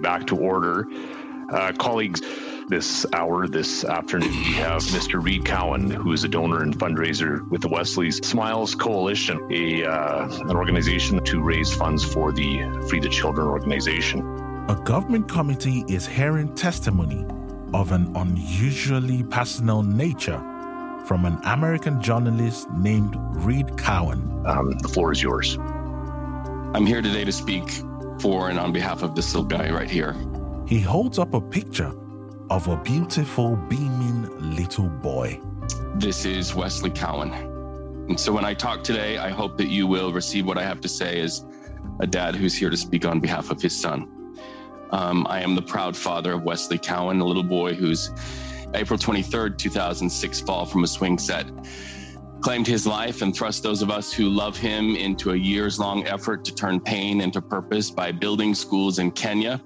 Back to order. Uh, colleagues, this hour, this afternoon, we have Mr. Reed Cowan, who is a donor and fundraiser with the Wesley's Smiles Coalition, a uh, an organization to raise funds for the Free the Children organization. A government committee is hearing testimony of an unusually personal nature from an American journalist named Reed Cowan. Um, the floor is yours. I'm here today to speak for and on behalf of this little guy right here. He holds up a picture of a beautiful, beaming little boy. This is Wesley Cowan. And so when I talk today, I hope that you will receive what I have to say as a dad who's here to speak on behalf of his son. Um, I am the proud father of Wesley Cowan, a little boy whose April 23rd, 2006 fall from a swing set claimed his life and thrust those of us who love him into a years long effort to turn pain into purpose by building schools in Kenya.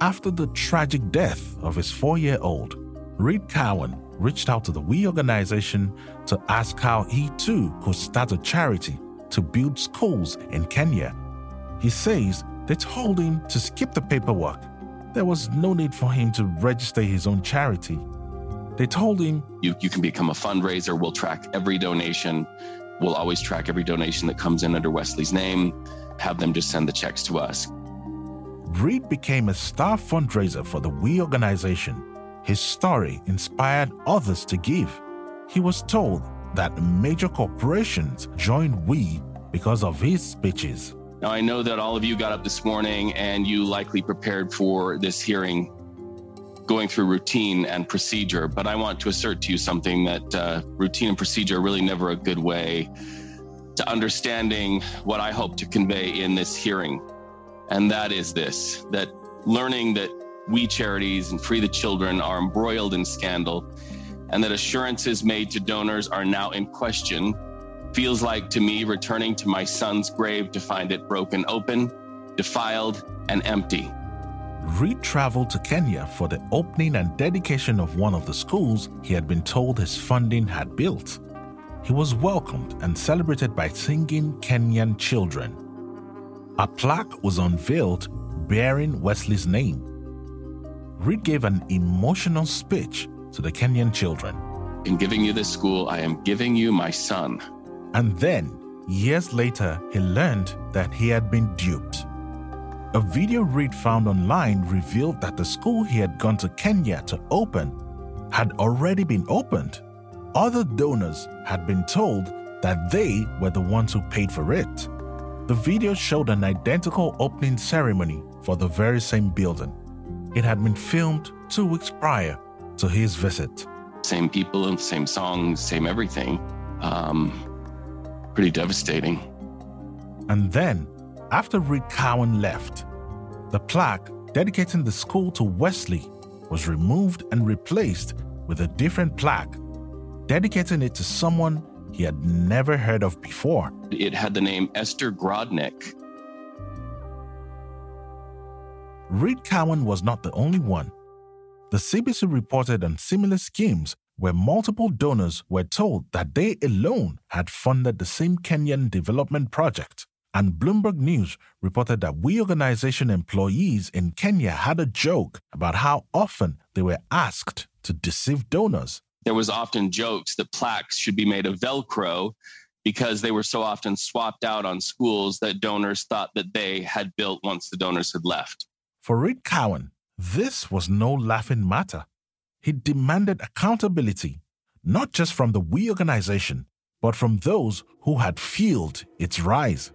After the tragic death of his four year old, Reed Cowan reached out to the We organization to ask how he too could start a charity to build schools in Kenya. He says they told him to skip the paperwork. There was no need for him to register his own charity. They told him, you, you can become a fundraiser. We'll track every donation. We'll always track every donation that comes in under Wesley's name, have them just send the checks to us. Reed became a star fundraiser for the We organization. His story inspired others to give. He was told that major corporations joined We because of his speeches. Now, I know that all of you got up this morning and you likely prepared for this hearing going through routine and procedure, but I want to assert to you something that uh, routine and procedure are really never a good way to understanding what I hope to convey in this hearing. And that is this that learning that we charities and Free the Children are embroiled in scandal and that assurances made to donors are now in question feels like to me returning to my son's grave to find it broken open, defiled, and empty. Reed traveled to Kenya for the opening and dedication of one of the schools he had been told his funding had built. He was welcomed and celebrated by singing Kenyan children. A plaque was unveiled bearing Wesley's name. Reed gave an emotional speech to the Kenyan children. In giving you this school, I am giving you my son. And then, years later, he learned that he had been duped. A video Reed found online revealed that the school he had gone to Kenya to open had already been opened. Other donors had been told that they were the ones who paid for it. The video showed an identical opening ceremony for the very same building. It had been filmed two weeks prior to his visit. Same people, same songs, same everything. Um, pretty devastating. And then after Reed Cowan left, the plaque dedicating the school to Wesley was removed and replaced with a different plaque dedicating it to someone he had never heard of before. It had the name Esther Grodnick. Reed Cowan was not the only one. The CBC reported on similar schemes where multiple donors were told that they alone had funded the same Kenyan development project. And Bloomberg News reported that We organization employees in Kenya had a joke about how often they were asked to deceive donors. There was often jokes that plaques should be made of Velcro because they were so often swapped out on schools that donors thought that they had built once the donors had left. For Reed Cowan, this was no laughing matter. He demanded accountability, not just from the We organization, but from those who had fueled its rise.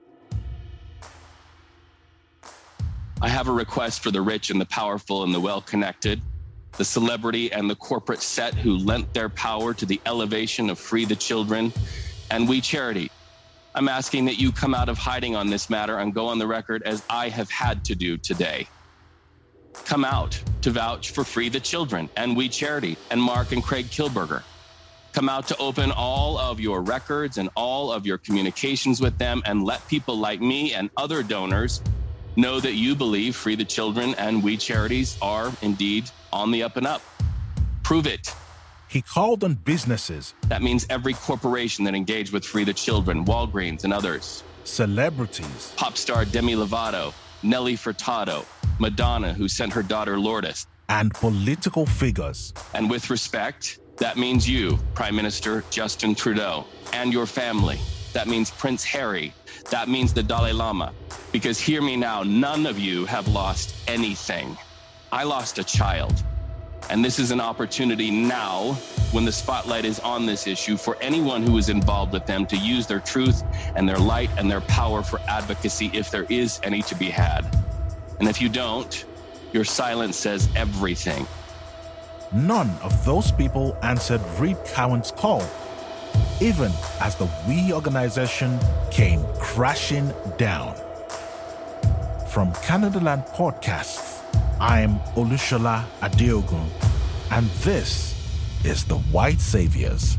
I have a request for the rich and the powerful and the well connected, the celebrity and the corporate set who lent their power to the elevation of Free the Children and We Charity. I'm asking that you come out of hiding on this matter and go on the record as I have had to do today. Come out to vouch for Free the Children and We Charity and Mark and Craig Kielburger. Come out to open all of your records and all of your communications with them and let people like me and other donors know that you believe Free the Children and We Charities are indeed on the up and up. Prove it. He called on businesses. That means every corporation that engaged with Free the Children, Walgreens, and others. Celebrities. Pop star Demi Lovato, Nelly Furtado, Madonna, who sent her daughter Lourdes. And political figures. And with respect, that means you, Prime Minister Justin Trudeau, and your family. That means Prince Harry. That means the Dalai Lama. Because hear me now, none of you have lost anything. I lost a child. And this is an opportunity now, when the spotlight is on this issue, for anyone who is involved with them to use their truth and their light and their power for advocacy if there is any to be had. And if you don't, your silence says everything. None of those people answered Reed Cowan's call, even as the We organization came crashing down. From Canadaland Podcasts, I'm Olushola Adeogun, and this is The White Saviors.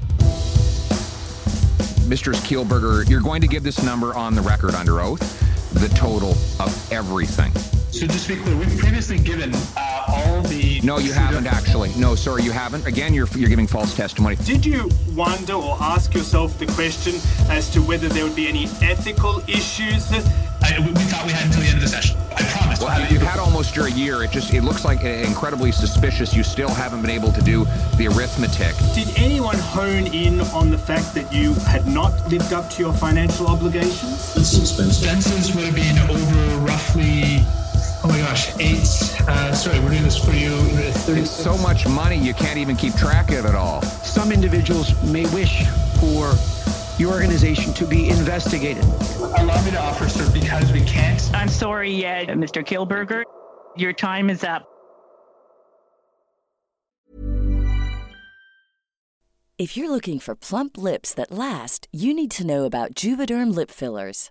Mr. Kielburger, you're going to give this number on the record under oath, the total of everything. So just to be clear, we've previously given uh, all the. No, you haven't actually. No, sorry, you haven't. Again, you're you're giving false testimony. Did you wonder or ask yourself the question as to whether there would be any ethical issues? I, we thought we had until the end of the session. I promise. Well, you've had almost your year. It just it looks like uh, incredibly suspicious. You still haven't been able to do the arithmetic. Did anyone hone in on the fact that you had not lived up to your financial obligations? It's expensive. Expenses would have been over roughly Oh my gosh, eight. Uh, sorry, we're doing this for you. It's so much money, you can't even keep track of it all. Some individuals may wish for your organization to be investigated. Allow me to offer, sir, because we can't. I'm sorry, yeah, Mr. Kielburger. Your time is up. If you're looking for plump lips that last, you need to know about Juvederm lip fillers.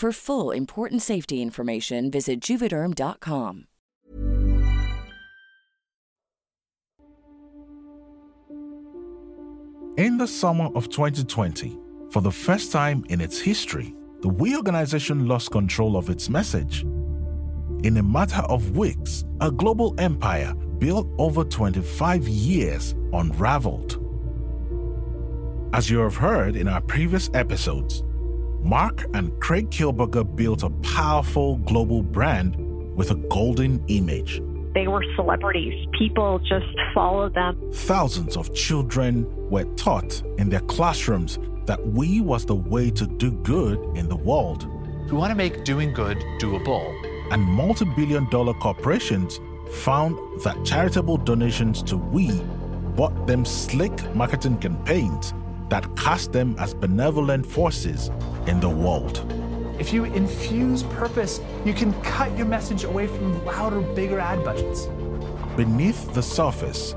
For full important safety information, visit juvederm.com. In the summer of 2020, for the first time in its history, the We organization lost control of its message. In a matter of weeks, a global empire built over 25 years unraveled. As you have heard in our previous episodes, Mark and Craig Kielburger built a powerful global brand with a golden image. They were celebrities. People just followed them. Thousands of children were taught in their classrooms that we was the way to do good in the world. We want to make doing good doable. And multi billion dollar corporations found that charitable donations to we bought them slick marketing campaigns that cast them as benevolent forces in the world. If you infuse purpose, you can cut your message away from louder, bigger ad budgets. Beneath the surface,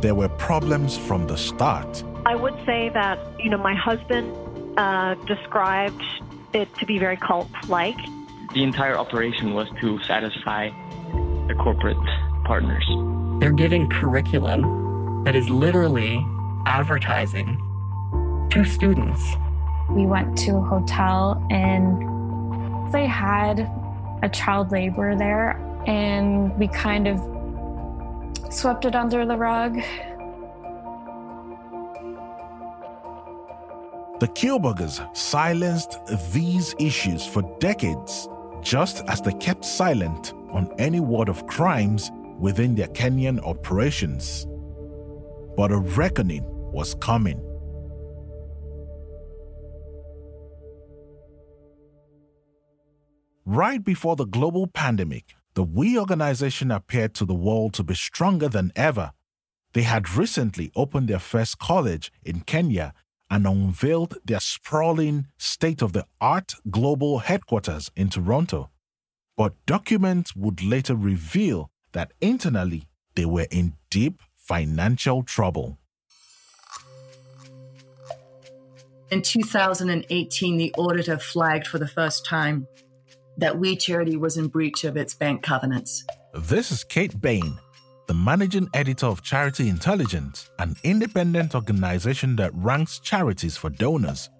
there were problems from the start. I would say that, you know, my husband uh, described it to be very cult like. The entire operation was to satisfy the corporate partners. They're giving curriculum that is literally advertising to students. We went to a hotel and They had a child laborer there, and we kind of swept it under the rug. The Kielburgers silenced these issues for decades, just as they kept silent on any word of crimes within their Kenyan operations. But a reckoning was coming. Right before the global pandemic, the We organization appeared to the world to be stronger than ever. They had recently opened their first college in Kenya and unveiled their sprawling, state of the art global headquarters in Toronto. But documents would later reveal that internally they were in deep financial trouble. In 2018, the auditor flagged for the first time that We Charity was in breach of its bank covenants. This is Kate Bahen, the managing editor of Charity Intelligence, an independent organization that ranks charities for donors.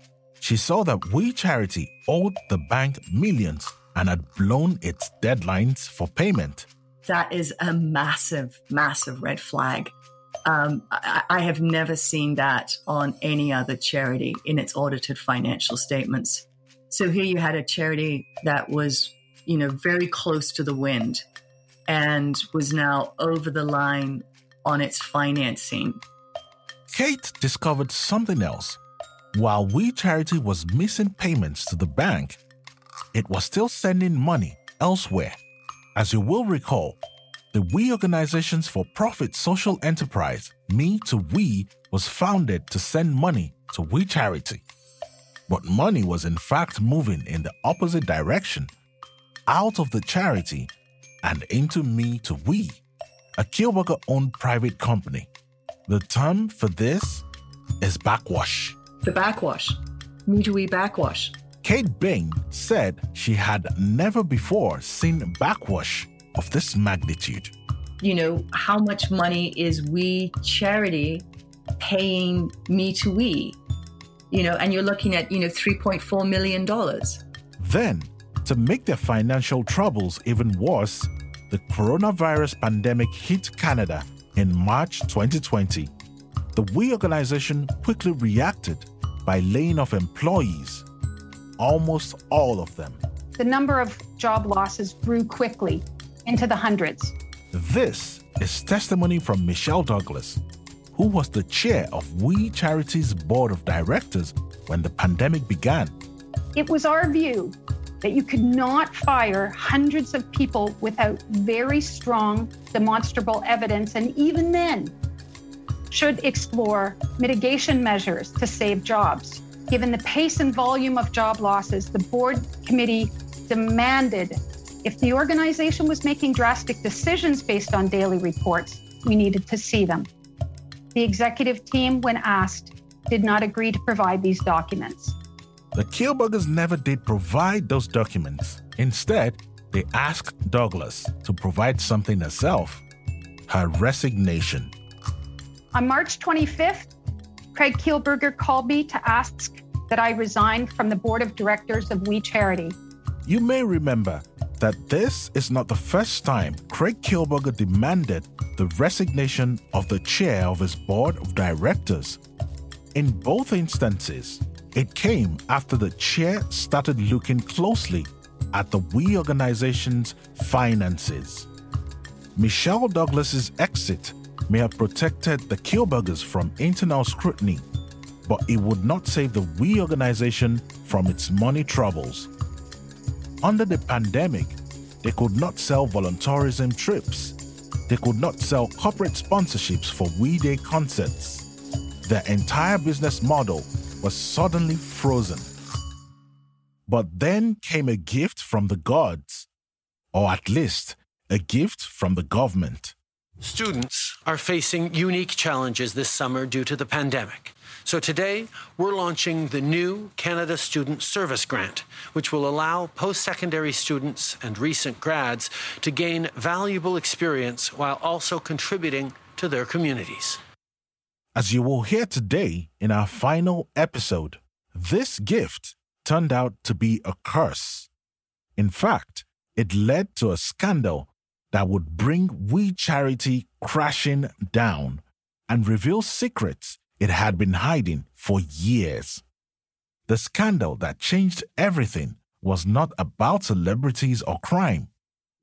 She saw that We Charity owed the bank millions and had blown its deadlines for payment. That is a massive, massive red flag. Um, I, I have never seen that on any other charity in its audited financial statements. So here you had a charity that was, you know, very close to the wind and was now over the line on its financing. Kate discovered something else. While We Charity was missing payments to the bank, it was still sending money elsewhere. As you will recall, the We Organization's for profit social enterprise, Me to We, was founded to send money to We Charity. But money was in fact moving in the opposite direction, out of the charity and into Me to We, a Kielburger owned private company. The term for this is backwash. The backwash. Me to We backwash. Kate Bahen said she had never before seen backwash of this magnitude. You know, how much money is We Charity paying Me to We? You know, and you're looking at, you know, $3.4 million. Then, to make their financial troubles even worse, the coronavirus pandemic hit Canada in March 2020. The We organization quickly reacted by laying off employees, almost all of them. The number of job losses grew quickly into the hundreds. This is testimony from Michelle Douglas, who was the chair of We Charity's board of directors when the pandemic began. It was our view that you could not fire hundreds of people without very strong demonstrable evidence, and even then, should explore mitigation measures to save jobs. Given the pace and volume of job losses, the board committee demanded if the organization was making drastic decisions based on daily reports, we needed to see them. The executive team, when asked, did not agree to provide these documents. The Kielburgers never did provide those documents. Instead, they asked Douglas to provide something herself her resignation. On March 25th, Craig Kielburger called me to ask that I resign from the board of directors of We Charity. You may remember that this is not the first time Craig Kielburger demanded the resignation of the chair of his board of directors. In both instances, it came after the chair started looking closely at the We organization's finances. Michelle Douglas's exit may have protected the Kielburgers from internal scrutiny, but it would not save the We organization from its money troubles. Under the pandemic, they could not sell volunteerism trips. They could not sell corporate sponsorships for We Day concerts. Their entire business model was suddenly frozen. But then came a gift from the gods, or at least a gift from the government. Students are facing unique challenges this summer due to the pandemic. So today, we're launching the new Canada Student Service Grant, which will allow post secondary students and recent grads to gain valuable experience while also contributing to their communities. As you will hear today in our final episode, this gift turned out to be a curse. In fact, it led to a scandal that would bring We Charity crashing down and reveal secrets it had been hiding for years. The scandal that changed everything was not about celebrities or crime.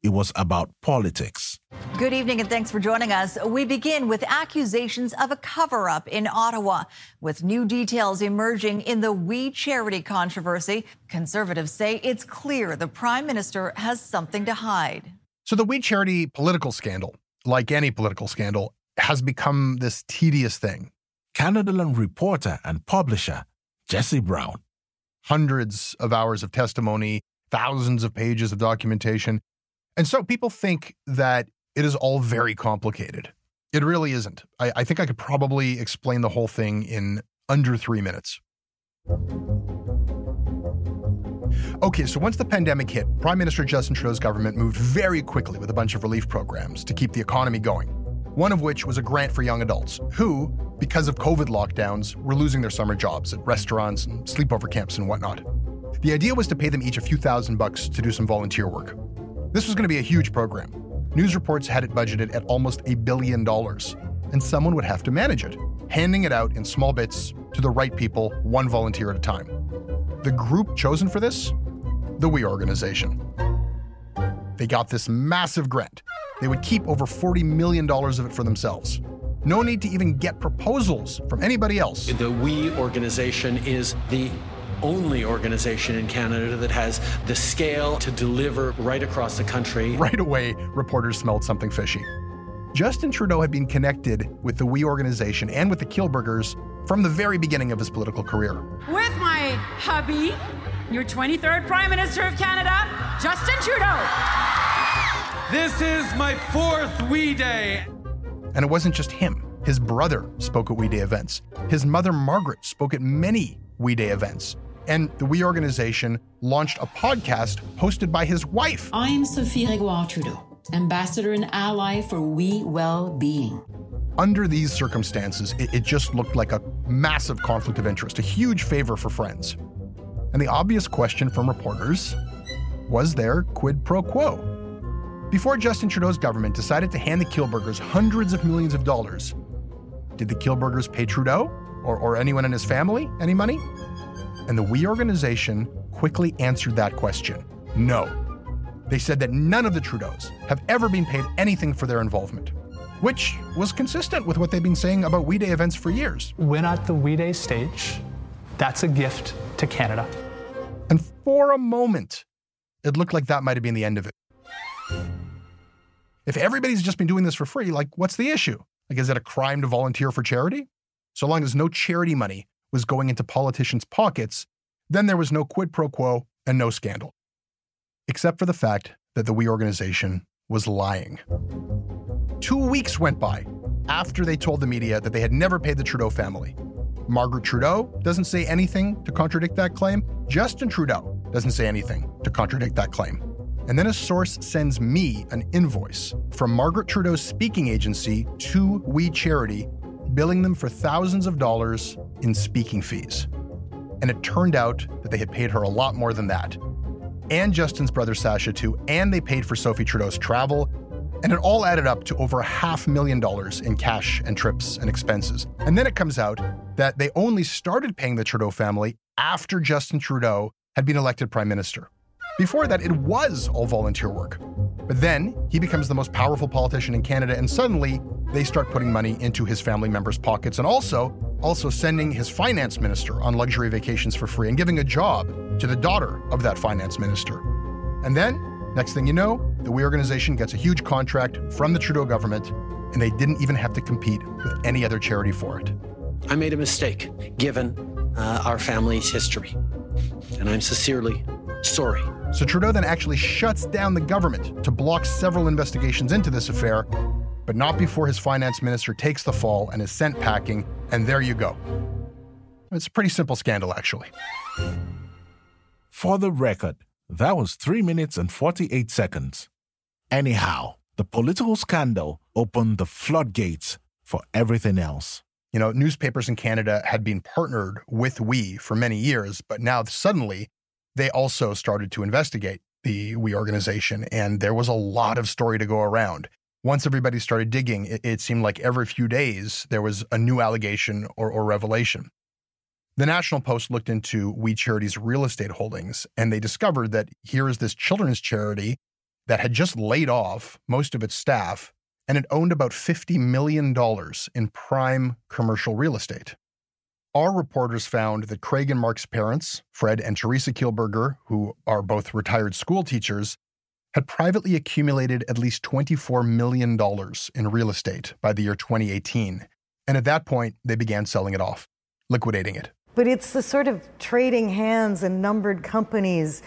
It was about politics. Good evening and thanks for joining us. We begin with accusations of a cover up in Ottawa. With new details emerging in the We Charity controversy, conservatives say it's clear the Prime Minister has something to hide. So, the We Charity political scandal, like any political scandal, has become this tedious thing. Canadaland reporter and publisher Jesse Brown. Hundreds of hours of testimony, thousands of pages of documentation. And so people think that it is all very complicated. It really isn't. I, I think I could probably explain the whole thing in under three minutes. Okay, so once the pandemic hit, Prime Minister Justin Trudeau's government moved very quickly with a bunch of relief programs to keep the economy going. One of which was a grant for young adults who, because of COVID lockdowns, were losing their summer jobs at restaurants and sleepover camps and whatnot. The idea was to pay them each a few thousand bucks to do some volunteer work. This was going to be a huge program. News reports had it budgeted at almost a billion dollars, and someone would have to manage it, handing it out in small bits to the right people, one volunteer at a time. The group chosen for this? The We Organization. They got this massive grant. They would keep over $40 million of it for themselves. No need to even get proposals from anybody else. The We organization is the only organization in Canada that has the scale to deliver right across the country. Right away, reporters smelled something fishy. Justin Trudeau had been connected with the We organization and with the Kielburgers from the very beginning of his political career. With my hubby, your 23rd Prime Minister of Canada, Justin Trudeau. This is my fourth We Day. And it wasn't just him. His brother spoke at We Day events. His mother, Margaret, spoke at many We Day events. And the We organization launched a podcast hosted by his wife. I'm Sophie Gregoire Trudeau, ambassador and ally for We Well Being. Under these circumstances, it, it just looked like a massive conflict of interest, a huge favor for friends. And the obvious question from reporters was there quid pro quo? Before Justin Trudeau's government decided to hand the Kielburgers hundreds of millions of dollars, did the Kielburgers pay Trudeau or, or anyone in his family any money? And the We organization quickly answered that question no. They said that none of the Trudeaus have ever been paid anything for their involvement, which was consistent with what they've been saying about We Day events for years. When at the We Day stage, that's a gift to Canada. And for a moment, it looked like that might have been the end of it. If everybody's just been doing this for free, like, what's the issue? Like, is it a crime to volunteer for charity? So long as no charity money was going into politicians' pockets, then there was no quid pro quo and no scandal. Except for the fact that the We organization was lying. Two weeks went by after they told the media that they had never paid the Trudeau family. Margaret Trudeau doesn't say anything to contradict that claim. Justin Trudeau doesn't say anything to contradict that claim. And then a source sends me an invoice from Margaret Trudeau's speaking agency to We Charity, billing them for thousands of dollars in speaking fees. And it turned out that they had paid her a lot more than that. And Justin's brother Sasha, too, and they paid for Sophie Trudeau's travel. And it all added up to over a half million dollars in cash and trips and expenses. And then it comes out that they only started paying the Trudeau family after Justin Trudeau had been elected prime minister. Before that, it was all volunteer work. But then he becomes the most powerful politician in Canada, and suddenly they start putting money into his family members' pockets and also also sending his finance minister on luxury vacations for free and giving a job to the daughter of that finance minister. And then, next thing you know, the We organization gets a huge contract from the Trudeau government, and they didn't even have to compete with any other charity for it. I made a mistake given uh, our family's history, and I'm sincerely sorry. So Trudeau then actually shuts down the government to block several investigations into this affair, but not before his finance minister takes the fall and is sent packing, and there you go. It's a pretty simple scandal, actually. For the record, that was 3 minutes and 48 seconds. Anyhow, the political scandal opened the floodgates for everything else. You know, newspapers in Canada had been partnered with We for many years, but now suddenly they also started to investigate. the We organization, and there was a lot of story to go around. Once everybody started digging, it, it seemed like every few days there was a new allegation or, or revelation. The National Post looked into We Charity's real estate holdings, and they discovered that here is this children's charity that had just laid off most of its staff and it owned about $50 million in prime commercial real estate. Our reporters found that Craig and Mark's parents, Fred and Teresa Kielburger, who are both retired school teachers, had privately accumulated at least $24 million in real estate by the year 2018. And at that point, they began selling it off, liquidating it. But it's the sort of trading hands and numbered companies,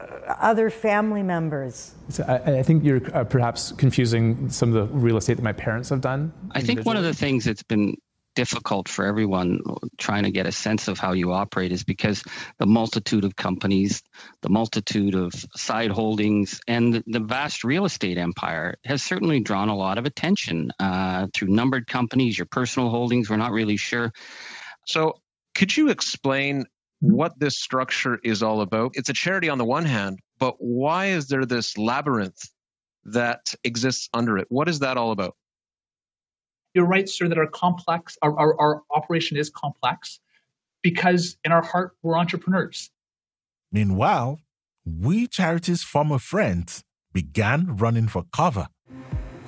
uh, other family members. So I, I, think you're uh, perhaps confusing some of the real estate that my parents have done. I think one of the things that's been difficult for everyone trying to get a sense of how you operate is because the multitude of companies, the multitude of side holdings, and the vast real estate empire has certainly drawn a lot of attention uh, through numbered companies, your personal holdings. We're not really sure. So could you explain what this structure is all about? It's a charity on the one hand, but why is there this labyrinth that exists under it? What is that all about? You're right, sir, that our complex, our, our, our operation is complex because in our heart, we're entrepreneurs. Meanwhile, we charity's former friends began running for cover.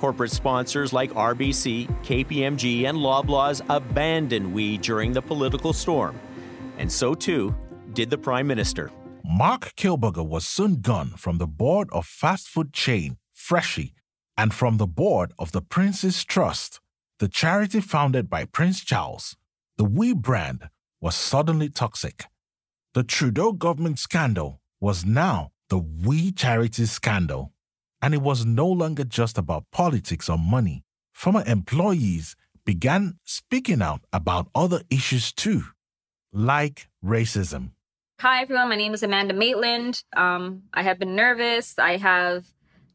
Corporate sponsors like RBC, KPMG, and Loblaws abandoned we during the political storm. And so too did the Prime Minister. Mark Kielburger was soon gone from the board of fast food chain Freshii and from the board of the Prince's Trust, the charity founded by Prince Charles. The We brand was suddenly toxic. The Trudeau government scandal was now the We charity scandal. And it was no longer just about politics or money. Former employees began speaking out about other issues too, like racism. Hi, everyone. My name is Amanda Maitland. Um, I have been nervous. I have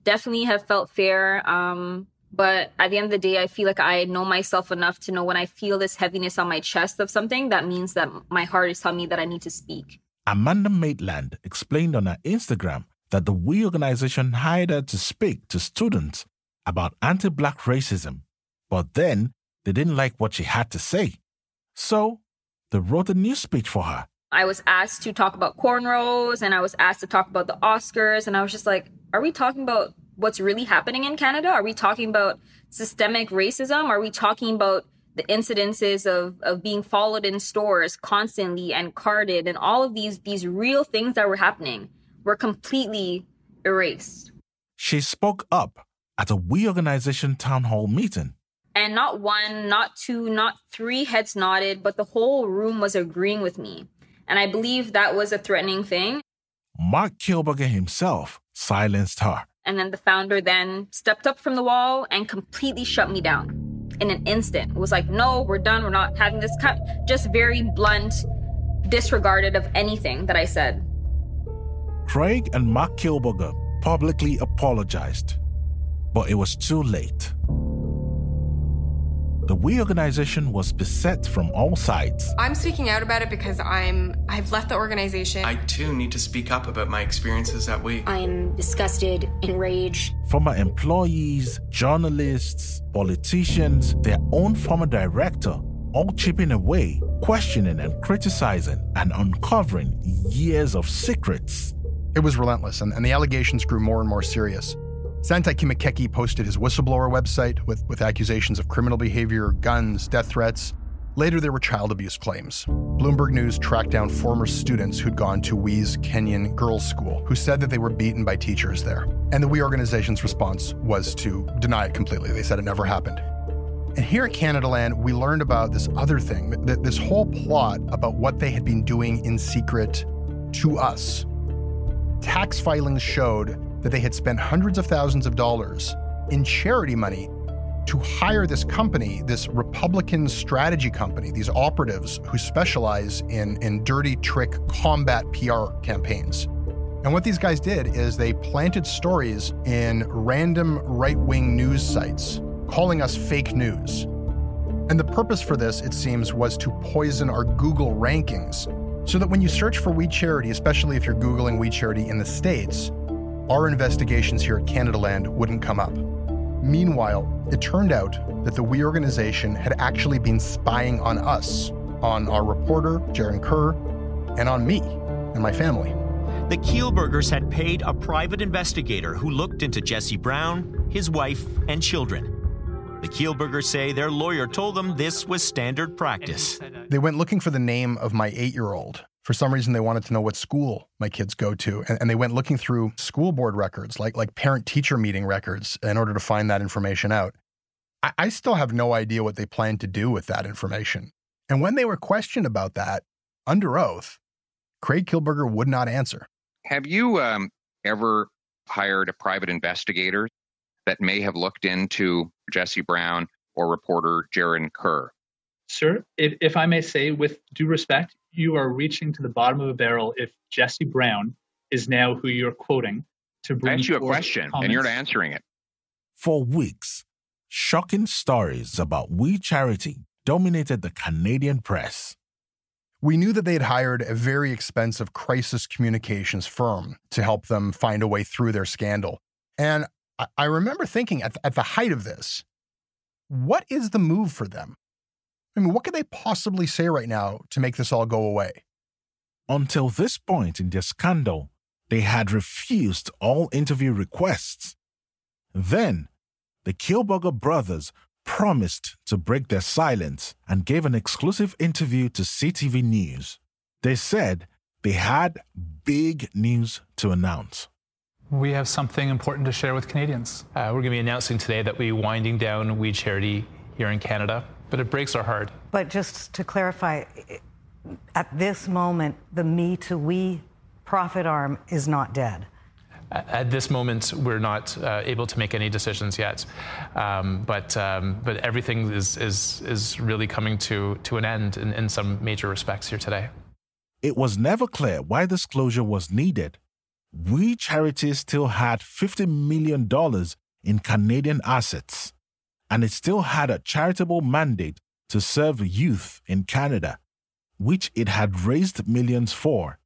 definitely have felt fear. Um, but at the end of the day, I feel like I know myself enough to know when I feel this heaviness on my chest of something, that means that my heart is telling me that I need to speak. Amanda Maitland explained on her Instagram that the We organization hired her to speak to students about anti black racism, but then they didn't like what she had to say. So they wrote a new speech for her. I was asked to talk about cornrows and I was asked to talk about the Oscars, and I was just like, are we talking about what's really happening in Canada? Are we talking about systemic racism? Are we talking about the incidences of, of being followed in stores constantly and carded and all of these these real things that were happening? Were completely erased. She spoke up at a We Organization town hall meeting. And not one, not two, not three heads nodded, but the whole room was agreeing with me. And I believe that was a threatening thing. Mark Kielburger himself silenced her. And then the founder then stepped up from the wall and completely shut me down in an instant. It was like, no, we're done. We're not having this cut. Just very blunt, disregarded of anything that I said. Craig and Mark Kielburger publicly apologized, but it was too late. The We organization was beset from all sides. I'm speaking out about it because I'm I've left the organization. I too need to speak up about my experiences at We. I am disgusted, enraged. Former employees, journalists, politicians, their own former director, all chipping away, questioning and criticizing and uncovering years of secrets. It was relentless, and, and the allegations grew more and more serious. Santai Kimakeki posted his whistleblower website with, with accusations of criminal behavior, guns, death threats. Later, there were child abuse claims. Bloomberg News tracked down former students who'd gone to We's Kenyan girls' school, who said that they were beaten by teachers there. And the We organization's response was to deny it completely. They said it never happened. And here at Canadaland, we learned about this other thing, this whole plot about what they had been doing in secret to us tax filings showed that they had spent hundreds of thousands of dollars in charity money to hire this company, this Republican strategy company, these operatives who specialize in, in dirty trick combat PR campaigns. And what these guys did is they planted stories in random right wing news sites, calling us fake news. And the purpose for this, it seems, was to poison our Google rankings so that when you search for We Charity, especially if you're Googling We Charity in the States, our investigations here at Canadaland wouldn't come up. Meanwhile, it turned out that the We organization had actually been spying on us, on our reporter, Jaren Kerr, and on me and my family. The Kielburgers had paid a private investigator who looked into Jesse Brown, his wife, and children. The Kielburgers say their lawyer told them this was standard practice. They went looking for the name of my eight year old. For some reason, they wanted to know what school my kids go to. And, and they went looking through school board records, like, like parent teacher meeting records, in order to find that information out. I, I still have no idea what they planned to do with that information. And when they were questioned about that, under oath, Craig Kielburger would not answer. Have you um, ever hired a private investigator that may have looked into Jesse Brown or reporter Jaren Kerr? Sir, if, if I may say, with due respect, you are reaching to the bottom of a barrel if Jesse Brown is now who you're quoting to bring I you a question, comments. and you're not answering it. For weeks, shocking stories about We Charity dominated the Canadian press. We knew that they had hired a very expensive crisis communications firm to help them find a way through their scandal. And I, remember thinking at, at the height of this, what is the move for them? I mean, what could they possibly say right now to make this all go away? Until this point in their scandal, they had refused all interview requests. Then, the Kielburger brothers promised to break their silence and gave an exclusive interview to CTV News. They said they had big news to announce. We have something important to share with Canadians. Uh, we're going to be announcing today that we're winding down We Charity here in Canada, but it breaks our heart. But just to clarify, at this moment, the Me to We profit arm is not dead. At this moment, we're not uh, able to make any decisions yet, um, but um, but everything is is is really coming to to an end in, in some major respects here today. It was never clear why this closure was needed. We charities still had $50 million in Canadian assets, and it still had a charitable mandate to serve youth in Canada, which it had raised millions for.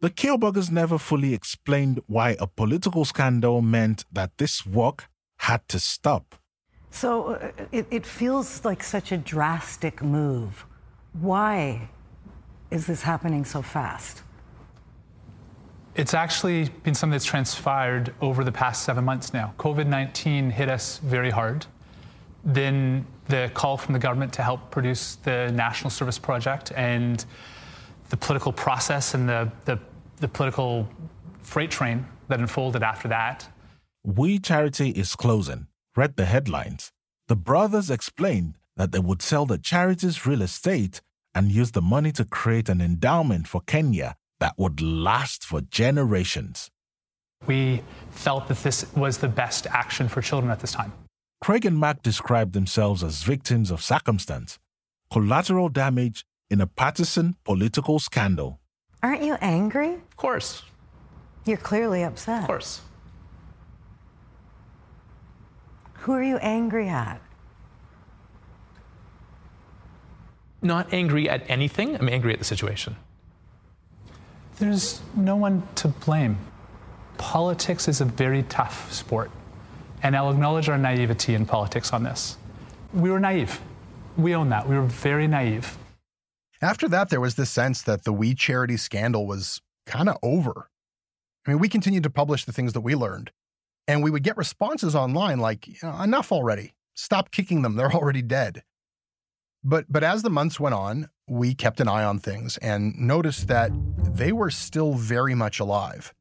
The Kielburgers never fully explained why a political scandal meant that this work had to stop. So uh, it, it feels like such a drastic move. Why is this happening so fast? It's actually been something that's transpired over the past seven months now. COVID 19 hit us very hard. Then the call from the government to help produce the National Service Project and the political process and the, the, the political freight train that unfolded after that. We Charity is closing. Read the headlines. The brothers explained that they would sell the charity's real estate and use the money to create an endowment for Kenya that would last for generations. We felt that this was the best action for children at this time. Craig and Mac described themselves as victims of circumstance, collateral damage in a partisan political scandal. Aren't you angry? Of course. You're clearly upset. Of course. Who are you angry at? Not angry at anything, I'm angry at the situation. There's no one to blame. Politics is a very tough sport, and I'll acknowledge our naivety in politics on this. We were naive. We own that. We were very naive. After that, there was this sense that the We Charity scandal was kind of over. I mean, we continued to publish the things that we learned, and we would get responses online like, enough already. Stop kicking them. They're already dead. But, but as the months went on, we kept an eye on things and noticed that they were still very much alive.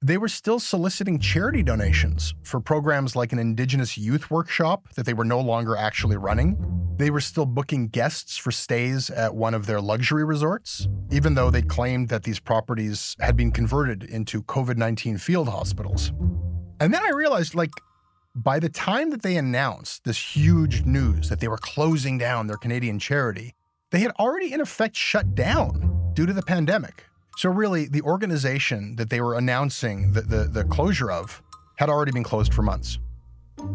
They were still soliciting charity donations for programs like an Indigenous youth workshop that they were no longer actually running. They were still booking guests for stays at one of their luxury resorts, even though they claimed that these properties had been converted into COVID 19 field hospitals. And then I realized, like, by the time that they announced this huge news that they were closing down their Canadian charity, they had already in effect shut down due to the pandemic. So, really, the organization that they were announcing the, the, the, closure of had already been closed for months.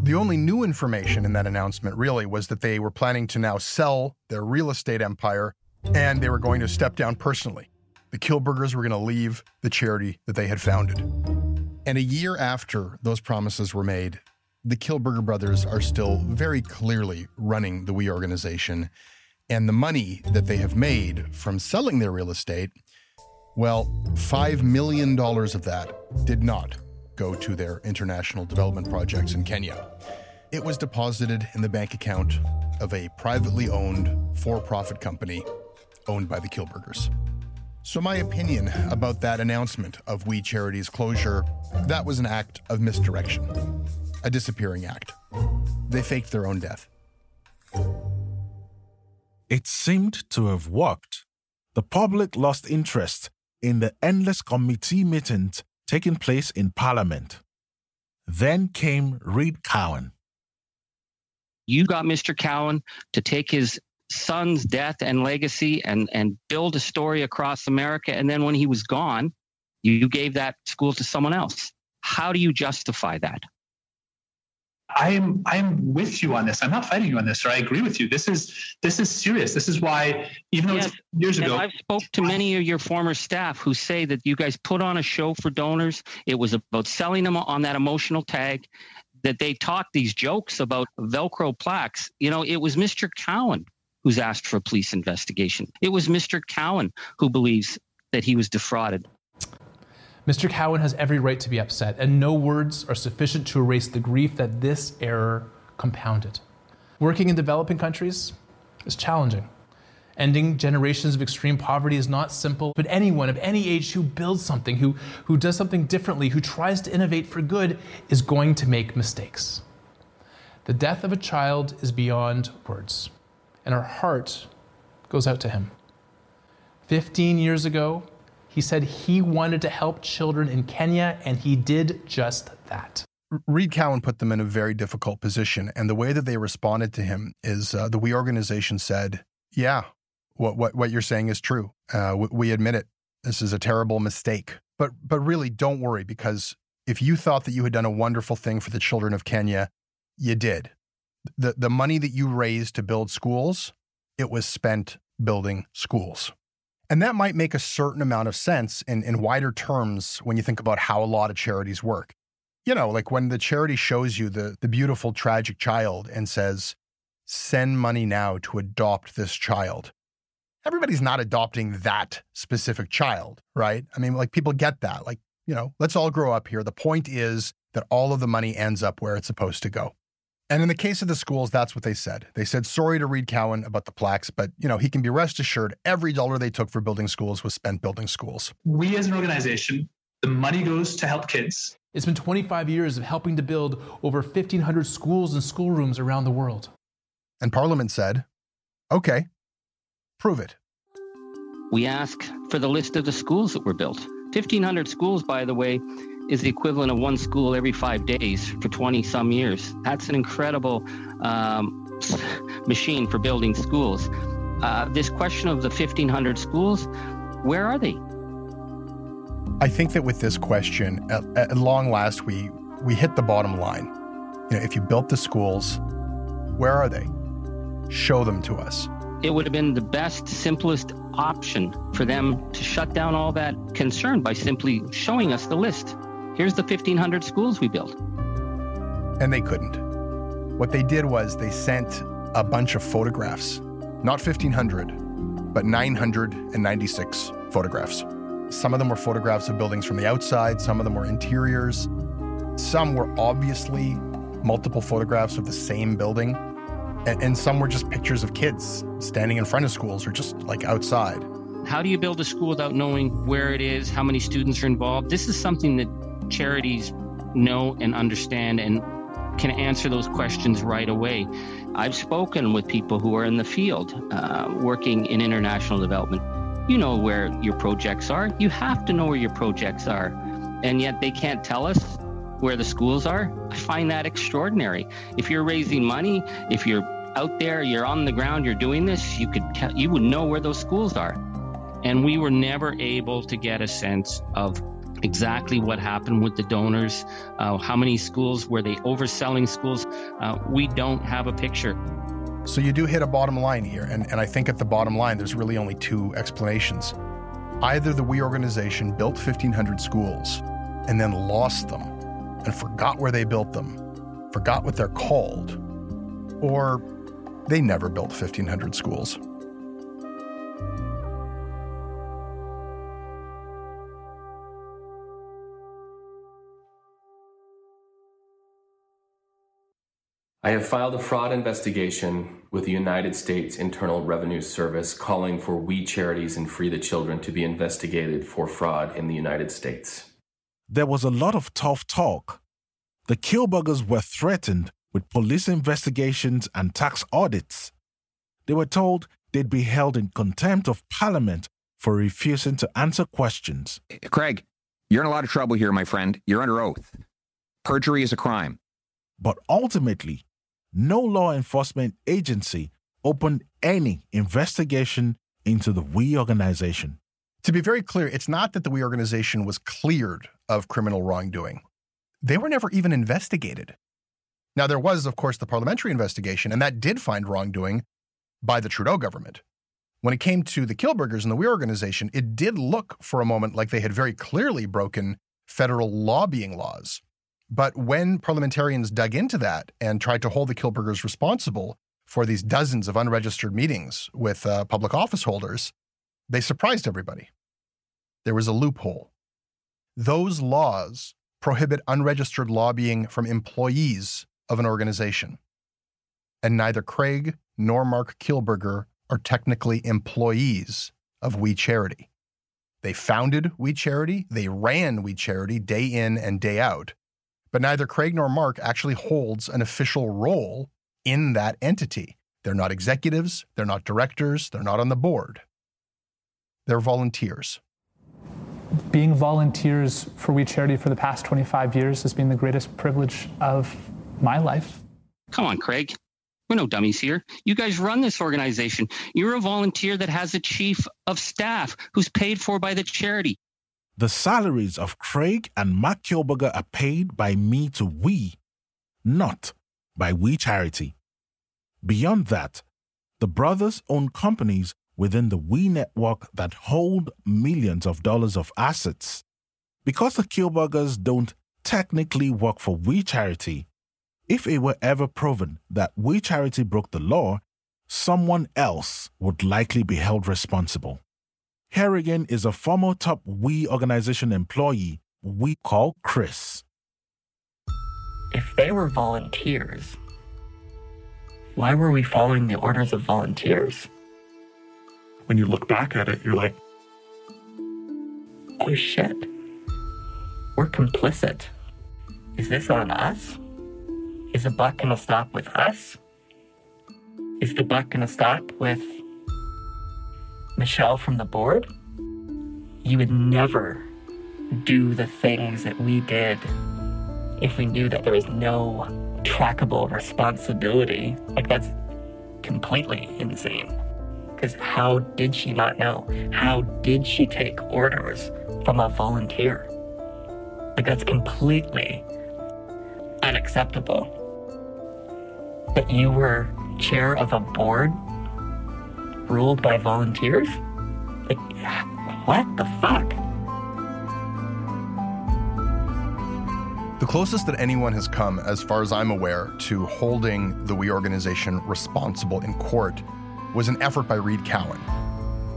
The only new information in that announcement really was that they were planning to now sell their real estate empire and they were going to step down personally. The Kielburgers were going to leave the charity that they had founded. And a year after those promises were made, the Kielburger brothers are still very clearly running the We organization. And the money that they have made from selling their real estate, well, $5 million of that did not go to their international development projects in Kenya. It was deposited in the bank account of a privately owned for profit company owned by the Kielburgers. So, my opinion about that announcement of We Charity's closure, that was an act of misdirection, a disappearing act. They faked their own death. It seemed to have worked. The public lost interest in the endless committee meetings taking place in Parliament. Then came Reed Cowan. You got Mr. Cowan to take his son's death and legacy and, and build a story across America. And then when he was gone, you gave that school to someone else. How do you justify that? I'm I'm with you on this. I'm not fighting you on this, or I agree with you. This is this is serious. This is why even though Yes, it's years and ago, I've spoke to many of your former staff who say that you guys put on a show for donors. It was about selling them on that emotional tag. That they talked these jokes about Velcro plaques. You know, it was Mr. Cowan who's asked for a police investigation. It was Mr. Cowan who believes that he was defrauded. Mr. Cowan has every right to be upset, and no words are sufficient to erase the grief that this error compounded. Working in developing countries is challenging. Ending generations of extreme poverty is not simple, but anyone of any age who builds something, who, who does something differently, who tries to innovate for good, is going to make mistakes. The death of a child is beyond words, and our heart goes out to him. 15 years ago, he said he wanted to help children in Kenya, and he did just that. Reed Cowan put them in a very difficult position, and the way that they responded to him is uh, the We organization said, "Yeah, what what what you're saying is true. Uh, we, we admit it. This is a terrible mistake. But but really, don't worry because if you thought that you had done a wonderful thing for the children of Kenya, you did. The the money that you raised to build schools, it was spent building schools." And that might make a certain amount of sense in, in wider terms when you think about how a lot of charities work you know, like when the charity shows you the the beautiful tragic child and says, "Send money now to adopt this child." Everybody's not adopting that specific child, right? I mean, like people get that. Like, you know, let's all grow up here. The point is that all of the money ends up where it's supposed to go. And in the case of the schools, that's what they said. They said sorry to Reed Cowan about the plaques, but you know, he can be rest assured every dollar they took for building schools was spent building schools. we as an organization, the money goes to help kids. It's been 25 years of helping to build over 1,500 schools and schoolrooms around the world. And Parliament said, "Okay, prove it." We ask for the list of the schools that were built. 1,500 schools, by the way, is the equivalent of one school every five days for 20 some years. That's an incredible um, machine for building schools. Uh, this question of the 1,500 schools, where are they? I think that with this question, at, at long last, we we hit the bottom line. You know, if you built the schools, where are they? Show them to us. It would have been the best, simplest option for them to shut down all that concern by simply showing us the list. Here's the 1,500 schools we built. And they couldn't. What they did was they sent a bunch of photographs, not 1,500, but 996 photographs. Some of them were photographs of buildings from the outside, some of them were interiors, some were obviously multiple photographs of the same building, and, and some were just pictures of kids standing in front of schools or just like outside. How do you build a school without knowing where it is, how many students are involved? This is something that charities know and understand and can answer those questions right away. I've spoken with people who are in the field uh, working in international development. You know where your projects are. You have to know where your projects are. And yet they can't tell us where the schools are. I find that extraordinary. If you're raising money, if you're out there, you're on the ground, you're doing this, you could you would know where those schools are. And we were never able to get a sense of exactly what happened with the donors, uh, how many schools were they overselling schools. Uh, we don't have a picture. So you do hit a bottom line here, and, and I think at the bottom line, there's really only two explanations. Either the We organization built 1,500 schools and then lost them and forgot where they built them, forgot what they're called, or they never built 1,500 schools. I have filed a fraud investigation with the United States Internal Revenue Service calling for We Charities and Free the Children to be investigated for fraud in the United States. There was a lot of tough talk. The Kielburgers were threatened with police investigations and tax audits. They were told they'd be held in contempt of Parliament for refusing to answer questions. Craig, you're in a lot of trouble here, my friend. You're under oath. Perjury is a crime. But ultimately, no law enforcement agency opened any investigation into the We organization. To be very clear, it's not that the We organization was cleared of criminal wrongdoing. They were never even investigated. Now, there was, of course, the parliamentary investigation, and that did find wrongdoing by the Trudeau government. When it came to the Kielburgers and the We organization, it did look for a moment like they had very clearly broken federal lobbying laws. But when parliamentarians dug into that and tried to hold the Kielburgers responsible for these dozens of unregistered meetings with uh, public office holders, they surprised everybody. There was a loophole. Those laws prohibit unregistered lobbying from employees of an organization. And neither Craig nor Mark Kielburger are technically employees of We Charity. They founded We Charity, they ran We Charity day in and day out, but neither Craig nor Mark actually holds an official role in that entity. They're not executives, they're not directors, they're not on the board. They're volunteers. Being volunteers for We Charity for the past 25 years has been the greatest privilege of my life. Come on, Craig. We're no dummies here. You guys run this organization. You're a volunteer that has a chief of staff who's paid for by the charity. The salaries of Craig and Mark Kielburger are paid by me to we, not by We Charity. Beyond that, the brothers own companies within the We network that hold millions of dollars of assets. Because the Kielburgers don't technically work for We Charity, if it were ever proven that We Charity broke the law, someone else would likely be held responsible. Harrigan is a former top We organization employee we call Chris. If they were volunteers, why were we following the orders of volunteers? When you look back at it, you're like, oh shit, we're complicit. Is this on us? Is the buck gonna stop with us? Is the buck gonna stop with Michelle from the board, you would never do the things that we did if we knew that there was no trackable responsibility. Like, that's completely insane. Because how did she not know? How did she take orders from a volunteer? Like, that's completely unacceptable. That you were chair of a board ruled by volunteers? What the fuck? The closest that anyone has come, as far as I'm aware, to holding the We organization responsible in court was an effort by Reed Cowan.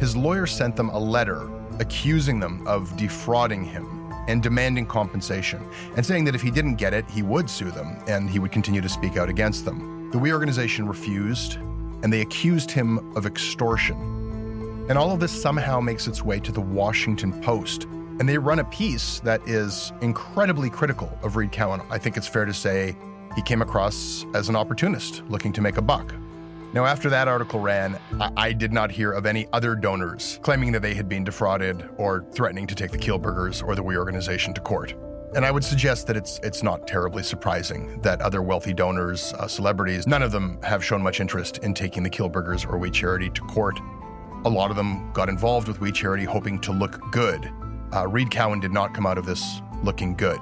His lawyer sent them a letter accusing them of defrauding him and demanding compensation, and saying that if he didn't get it, he would sue them and he would continue to speak out against them. The We organization refused, and they accused him of extortion. And all of this somehow makes its way to the Washington Post. And they run a piece that is incredibly critical of Reed Cowan. I think it's fair to say he came across as an opportunist looking to make a buck. Now, after that article ran, I, I did not hear of any other donors claiming that they had been defrauded or threatening to take the Kielburgers or the We organization to court. And I would suggest that it's it's not terribly surprising that other wealthy donors, uh, celebrities, none of them have shown much interest in taking the Kielburgers or We Charity to court. A lot of them got involved with We Charity hoping to look good. Uh, Reed Cowan did not come out of this looking good.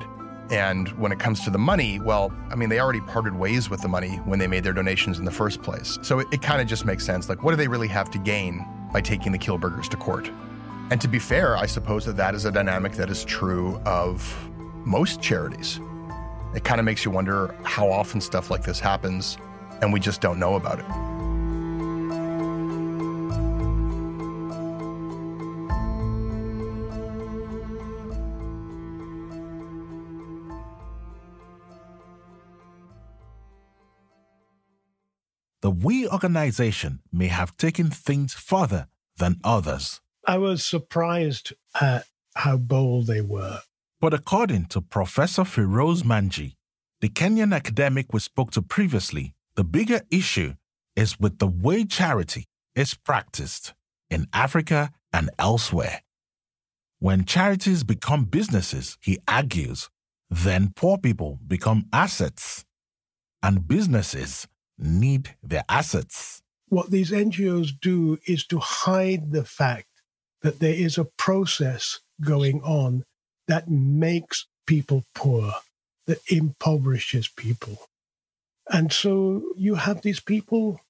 And when it comes to the money, well, I mean, they already parted ways with the money when they made their donations in the first place. So it, it kind of just makes sense. Like, what do they really have to gain by taking the Kielburgers to court? And to be fair, I suppose that that is a dynamic that is true of most charities. It kind of makes you wonder how often stuff like this happens and we just don't know about it. The We organization may have taken things further than others. I was surprised at how bold they were. But according to Professor Firoz Manji, the Kenyan academic we spoke to previously, the bigger issue is with the way charity is practiced in Africa and elsewhere. When charities become businesses, he argues, then poor people become assets, and businesses need their assets. What these NGOs do is to hide the fact that there is a process going on that makes people poor, that impoverishes people. And so you have these people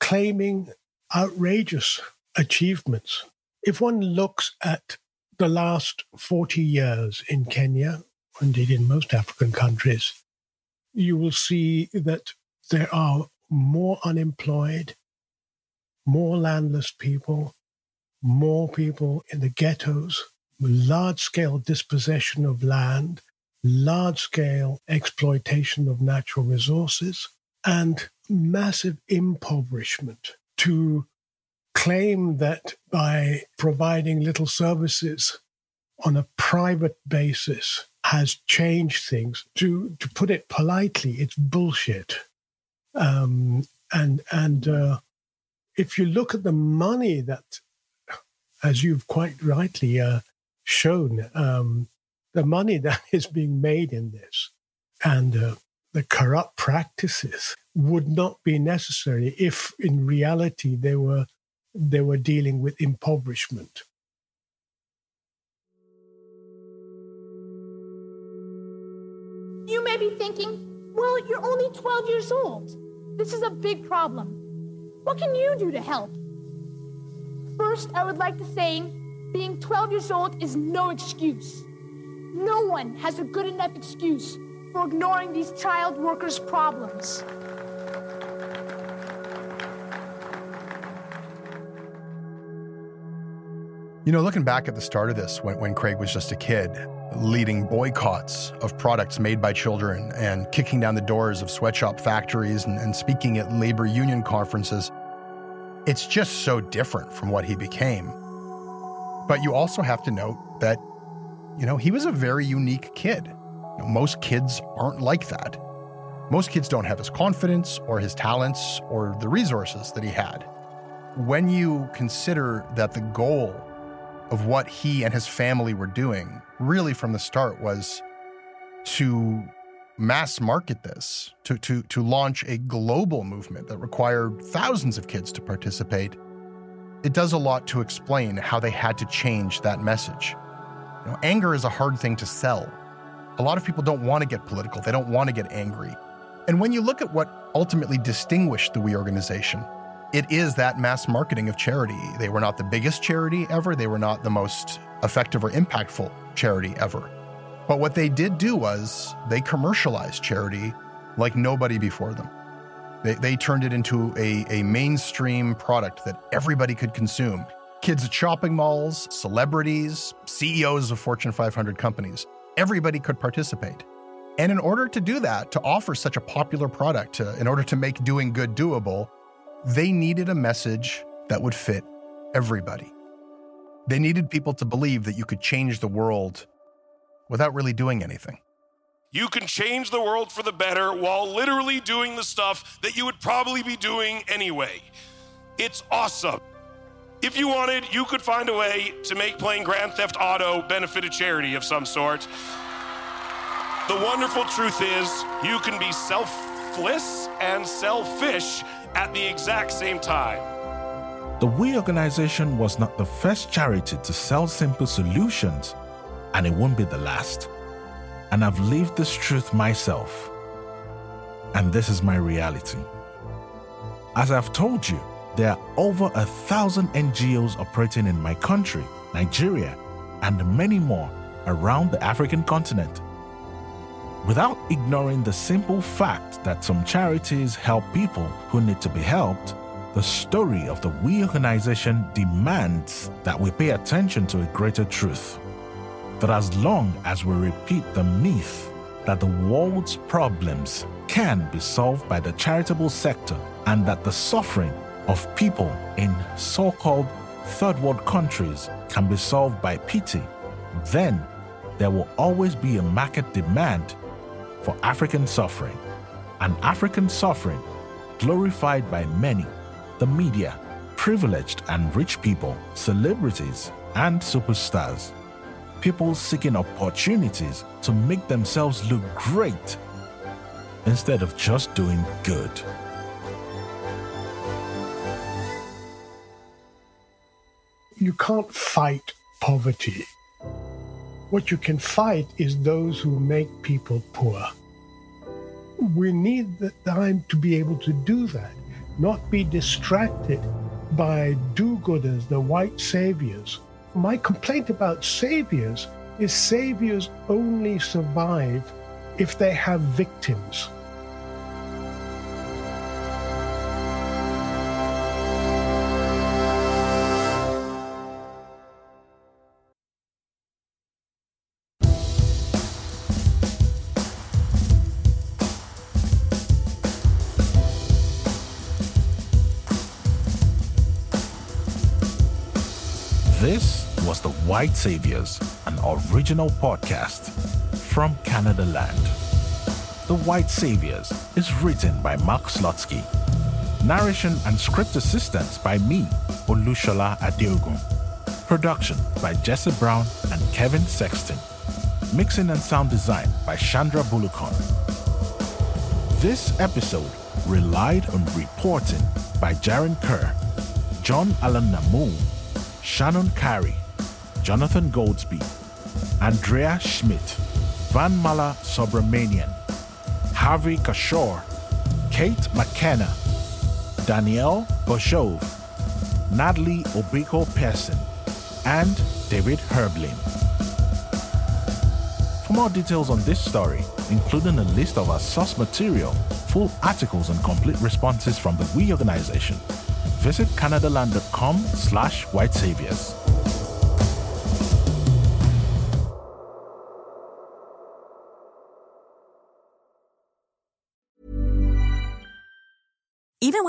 claiming outrageous achievements. If one looks at the last 40 years in Kenya, indeed in most African countries, you will see that there are more unemployed, more landless people, more people in the ghettos, large scale dispossession of land, large scale exploitation of natural resources, and massive impoverishment to claim that by providing little services on a private basis has changed things. To, to put it politely, it's bullshit. Um, and and uh, if you look at the money that, as you've quite rightly uh, shown, um, the money that is being made in this and uh, the corrupt practices would not be necessary if, in reality, they were they were dealing with impoverishment. You may be thinking, well, you're only 12 years old. This is a big problem. What can you do to help? First, I would like to say being 12 years old is no excuse. No one has a good enough excuse for ignoring these child workers' problems. You know, looking back at the start of this, when, when Craig was just a kid, leading boycotts of products made by children and kicking down the doors of sweatshop factories and, and speaking at labor union conferences, it's just so different from what he became. But you also have to note that, you know, he was a very unique kid. You know, most kids aren't like that. Most kids don't have his confidence or his talents or the resources that he had. When you consider that the goal of what he and his family were doing, really from the start, was to mass market this, to, to, to launch a global movement that required thousands of kids to participate, it does a lot to explain how they had to change that message. You know, anger is a hard thing to sell. A lot of people don't want to get political, they don't want to get angry. And when you look at what ultimately distinguished the We organization, it is that mass marketing of charity. They were not the biggest charity ever, they were not the most effective or impactful charity ever. But what they did do was they commercialized charity like nobody before them. They, they turned it into a, a mainstream product that everybody could consume. Kids at shopping malls, celebrities, CEOs of Fortune 500 companies, everybody could participate. And in order to do that, to offer such a popular product, uh, in order to make doing good doable, they needed a message that would fit everybody. They needed people to believe that you could change the world without really doing anything. You can change the world for the better while literally doing the stuff that you would probably be doing anyway. It's awesome. If you wanted, you could find a way to make playing Grand Theft Auto benefit a charity of some sort. The wonderful truth is, you can be selfless and selfish at the exact same time. The We organization was not the first charity to sell simple solutions, and it won't be the last. And I've lived this truth myself. And this is my reality. As I've told you, there are over a thousand NGOs operating in my country, Nigeria, and many more around the African continent. without ignoring the simple fact that some charities help people who need to be helped, the story of the We organization demands that we pay attention to a greater truth. That as long as we repeat the myth that the world's problems can be solved by the charitable sector and that the suffering of people in so called third world countries can be solved by pity, then there will always be a market demand for African suffering. An African suffering glorified by many, the media, privileged and rich people, celebrities, and superstars. People seeking opportunities to make themselves look great instead of just doing good. You can't fight poverty. What you can fight is those who make people poor. We need the time to be able to do that, not be distracted by do gooders, the white saviors. My complaint about saviors is saviors only survive if they have victims. White Saviors, an original podcast from Canadaland. The White Saviors is written by Mark Slutsky. Narration and script assistance by me, Olushola Adeogun. Production by Jesse Brown and Kevin Sexton. Mixing and sound design by Chandra Bulucon. This episode relied on reporting by Jaren Kerr, John-Allan Namu, Shannon Carey, Jonathan Goldsbie, Andrea Schmidt, Vanmala Subramaniam, Harvey Cashore, Kate McKenna, Danielle Boshov, Natalie Obiko Pearson, and David Herblin. For more details on this story, including a list of our source material, full articles, and complete responses from the We organization, visit canadaland.com slash white saviors.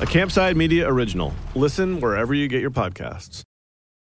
a Campside Media original. Listen wherever you get your podcasts.